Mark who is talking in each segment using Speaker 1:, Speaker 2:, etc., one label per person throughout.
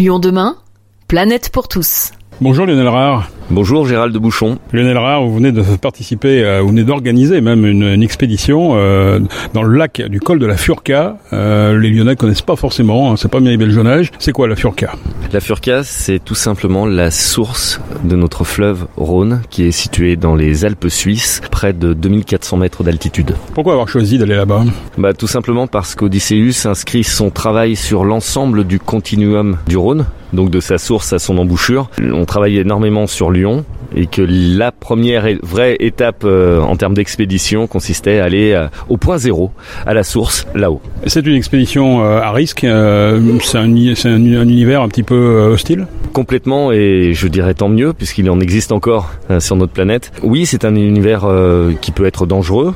Speaker 1: Lyon demain, planète pour tous.
Speaker 2: Bonjour Lionel Rare.
Speaker 3: Bonjour Gérald de Bouchon.
Speaker 2: Lionel Rare, vous venez de participer, euh, vous venez d'organiser même une, une expédition euh, dans le lac du col de la Furca. Euh, les Lyonnais connaissent pas forcément, hein, c'est pas bien belgeonnage. C'est quoi la Furca?
Speaker 3: La Furca, c'est tout simplement la source de notre fleuve Rhône qui est situé dans les Alpes suisses, près de 2400 mètres d'altitude.
Speaker 2: Pourquoi avoir choisi d'aller là-bas?
Speaker 3: Bah tout simplement parce qu'Odysseus inscrit son travail sur l'ensemble du continuum du Rhône, donc de sa source à son embouchure. On travaille énormément sur Lyon et que la première vraie étape euh, en termes d'expédition consistait à aller euh, au point zéro, à la source, là-haut.
Speaker 2: C'est une expédition euh, à risque, c'est un, un, un univers un petit peu hostile?
Speaker 3: Complètement et je dirais tant mieux puisqu'il en existe encore sur notre planète. Oui, c'est un univers qui peut être dangereux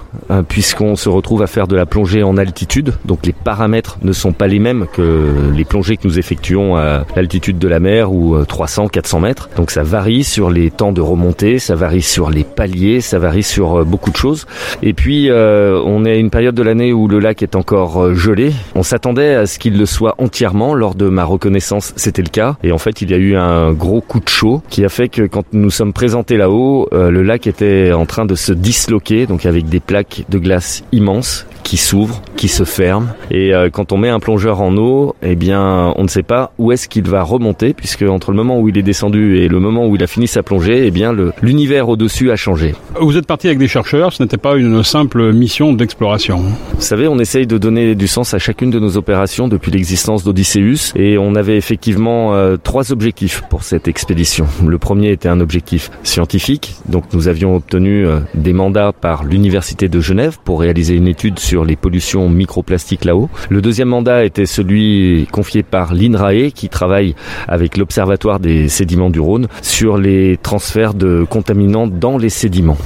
Speaker 3: puisqu'on se retrouve à faire de la plongée en altitude, donc les paramètres ne sont pas les mêmes que les plongées que nous effectuons à l'altitude de la mer ou 300, 400 mètres. Donc ça varie sur les temps de remontée, ça varie sur les paliers, ça varie sur euh, beaucoup de choses. Et puis euh, on est à une période de l'année où le lac est encore euh, gelé. On s'attendait à ce qu'il le soit entièrement lors de ma reconnaissance, c'était le cas. Et en fait, il y a eu un gros coup de chaud qui a fait que quand nous sommes présentés là-haut, euh, le lac était en train de se disloquer, donc avec des plaques de glace immenses qui s'ouvrent, qui se ferment. Et euh, quand on met un plongeur en eau, eh bien, on ne sait pas où est-ce qu'il va remonter, puisque entre le moment où il est descendu et le moment où il a fini sa plongée, eh bien, l'univers au-dessus a changé.
Speaker 2: Vous êtes parti avec des chercheurs, ce n'était pas une simple mission d'exploration.
Speaker 3: Vous savez, on essaye de donner du sens à chacune de nos opérations depuis l'existence d'Odysseus et on avait effectivement euh, trois objectifs pour cette expédition. Le premier était un objectif scientifique, donc nous avions obtenu euh, des mandats par l'Université de Genève pour réaliser une étude sur les pollutions microplastiques là-haut. Le deuxième mandat était celui confié par l'INRAE qui travaille avec l'Observatoire des sédiments du Rhône sur les transferts de contaminants dans les sédiments.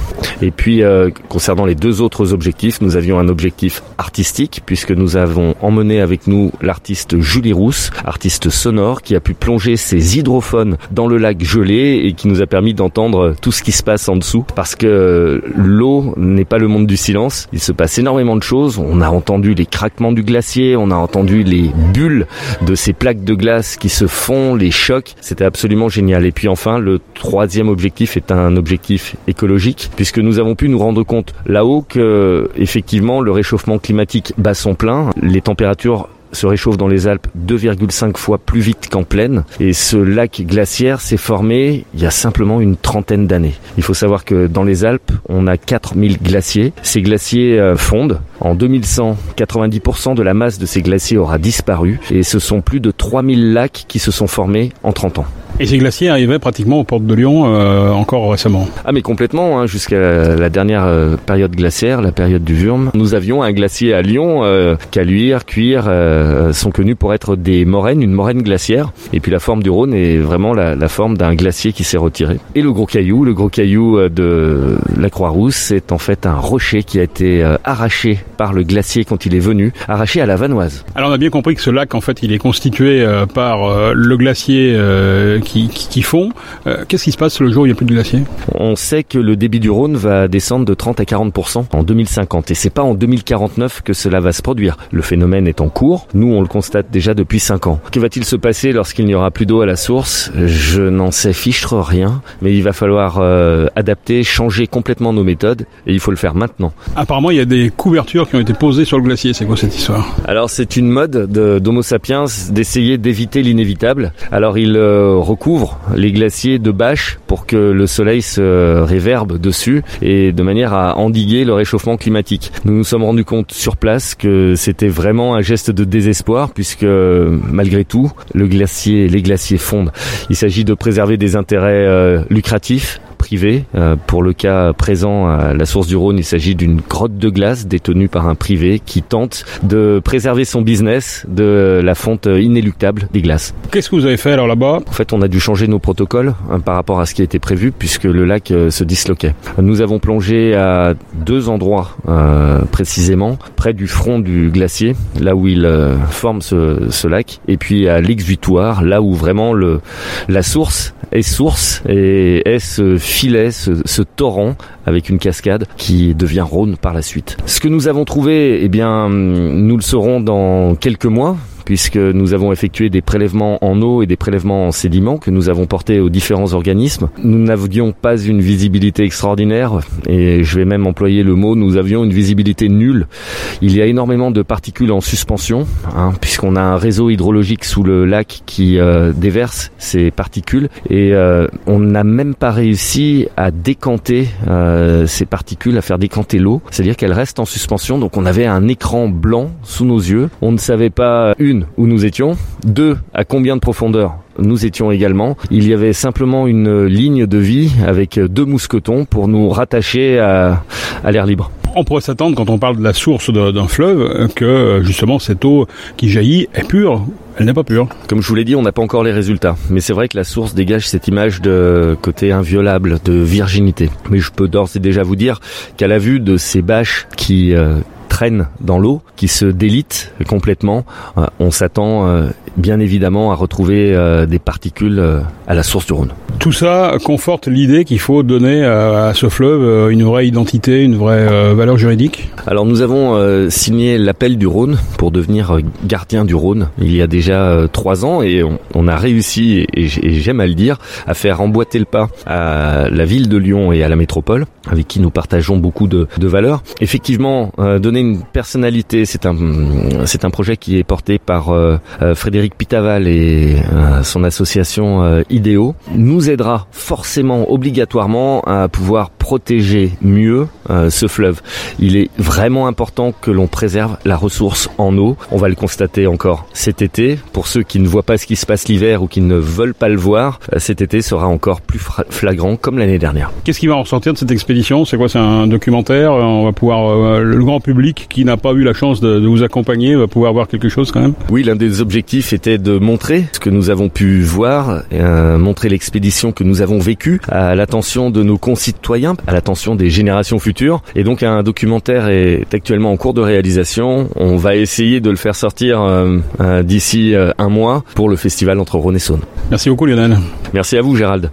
Speaker 3: Et puis, euh, concernant les deux autres objectifs, nous avions un objectif artistique, puisque nous avons emmené avec nous l'artiste Julie Rousse, artiste sonore, qui a pu plonger ses hydrophones dans le lac gelé et qui nous a permis d'entendre tout ce qui se passe en dessous, parce que l'eau n'est pas le monde du silence, il se passe énormément de choses, on a entendu les craquements du glacier, on a entendu les bulles de ces plaques de glace qui se font, les chocs, c'était absolument génial. Et puis enfin, le troisième objectif est un objectif écologique, puisque nous avons pu nous rendre compte là-haut que effectivement le réchauffement climatique bat son plein, les températures se réchauffent dans les Alpes 2,5 fois plus vite qu'en plaine. Et ce lac glaciaire s'est formé il y a simplement une trentaine d'années. Il faut savoir que dans les Alpes, on a 4000 glaciers. Ces glaciers euh, fondent. En 2100, 90% de la masse de ces glaciers aura disparu. Et ce sont plus de 3000 lacs qui se sont formés en 30 ans.
Speaker 2: Et ces glaciers arrivaient pratiquement aux portes de Lyon euh, encore récemment.
Speaker 3: Ah mais complètement, hein, jusqu'à la dernière euh, période glaciaire, la période du Wurm. Nous avions un glacier à Lyon, euh, Caluire, Cuire euh, sont connus pour être des moraines, une moraine glaciaire. Et puis la forme du Rhône est vraiment la, la forme d'un glacier qui s'est retiré. Et le gros caillou, le gros caillou euh, de la Croix-Rousse, c'est en fait un rocher qui a été euh, arraché par le glacier quand il est venu, arraché à la Vanoise.
Speaker 2: Alors on a bien compris que ce lac, en fait, il est constitué euh, par euh, le glacier euh, qui, qui, qui fond. Euh, Qu'est-ce qui se passe le jour où il n'y a plus de glacier
Speaker 3: On sait que le débit du Rhône va descendre de 30 à 40% en 2050 et c'est pas en 2049 que cela va se produire. Le phénomène est en cours. Nous, on le constate déjà depuis 5 ans. Que va-t-il se passer lorsqu'il n'y aura plus d'eau à la source? Je n'en sais fichtre rien, mais il va falloir euh, adapter, changer complètement nos méthodes et il faut le faire maintenant.
Speaker 2: Apparemment, il y a des couvertures qui ont été posées sur le glacier. C'est quoi cette histoire?
Speaker 3: Alors c'est une mode de- d'Homo sapiens d'essayer d'éviter l'inévitable. Alors il euh, recouvre les glaciers de bâches pour que le soleil se réverbe dessus et de manière à endiguer le réchauffement climatique. Nous nous sommes rendus compte sur place que c'était vraiment un geste de désespoir puisque malgré tout le glacier, les glaciers fondent. Il s'agit de préserver des intérêts euh, lucratifs privé. Euh, pour le cas présent à la source du Rhône, il s'agit d'une grotte de glace détenue par un privé qui tente de préserver son business de la fonte inéluctable des glaces.
Speaker 2: Qu'est-ce que vous avez fait alors là-bas?
Speaker 3: En fait, on a dû changer nos protocoles hein, par rapport à ce qui été prévu puisque le lac euh, se disloquait. Nous avons plongé à deux endroits euh, précisément, près du front du glacier, là où il euh, forme ce, ce lac, et puis à l'exutoire, là où vraiment le, la source est source et est ce filet, ce, torrent avec une cascade qui devient Rhône par la suite. Ce que nous avons trouvé, eh bien, nous le saurons dans quelques mois puisque nous avons effectué des prélèvements en eau et des prélèvements en sédiments que nous avons portés aux différents organismes. Nous n'avions pas une visibilité extraordinaire et je vais même employer le mot, nous avions une visibilité nulle. Il y a énormément de particules en suspension, hein, puisqu'on a un réseau hydrologique sous le lac qui euh, déverse ces particules et euh, on n'a même pas réussi à décanter euh, ces particules, à faire décanter l'eau, c'est-à-dire qu'elles restent en suspension. Donc on avait un écran blanc sous nos yeux. On ne savait pas une où nous étions, deux à combien de profondeur nous étions également. Il y avait simplement une ligne de vie avec deux mousquetons pour nous rattacher à, à l'air libre.
Speaker 2: On pourrait s'attendre, quand on parle de la source d'un fleuve, que justement cette eau qui jaillit est pure. Elle n'est pas pure.
Speaker 3: Comme je vous l'ai dit, on n'a pas encore les résultats. Mais c'est vrai que la source dégage cette image de côté inviolable, de virginité. Mais je peux d'ores et déjà vous dire qu'à la vue de ces bâches qui euh, dans l'eau, qui se délitent complètement, euh, on s'attend euh, bien évidemment à retrouver euh, des particules à la source du Rhône.
Speaker 2: Tout ça conforte l'idée qu'il faut donner à, ce fleuve euh, une vraie identité, une vraie valeur juridique
Speaker 3: Alors nous avons signé l'appel du Rhône pour devenir gardien du Rhône il y a déjà trois ans et on, a réussi, et j'aime à le dire, à faire emboîter le pas à la ville de Lyon et à la métropole avec qui nous partageons beaucoup de, de valeurs. Effectivement, donner une personnalité, c'est un, un projet qui est porté par Frédéric Pitaval et euh, son association euh, Idéo nous aidera forcément, obligatoirement à pouvoir protéger mieux euh, ce fleuve. Il est vraiment important que l'on préserve la ressource en eau. On va le constater encore cet été. Pour ceux qui ne voient pas ce qui se passe l'hiver ou qui ne veulent pas le voir, cet été sera encore plus flagrant comme l'année dernière.
Speaker 2: Qu'est-ce qui va en ressortir de cette expédition? C'est quoi? C'est un documentaire? On va pouvoir, le grand public qui n'a pas eu la chance de, de vous accompagner va pouvoir voir quelque chose quand même?
Speaker 3: Oui, l'un des objectifs était de montrer ce que nous avons pu voir, euh, montrer l'expédition que nous avons vécue à l'attention de nos concitoyens, à l'attention des générations futures. Et donc un documentaire est actuellement en cours de réalisation. On va essayer de le faire sortir euh, euh, d'ici un mois pour le festival entre Rhône et Saône.
Speaker 2: Merci beaucoup Lionel.
Speaker 3: Merci à vous Gérald.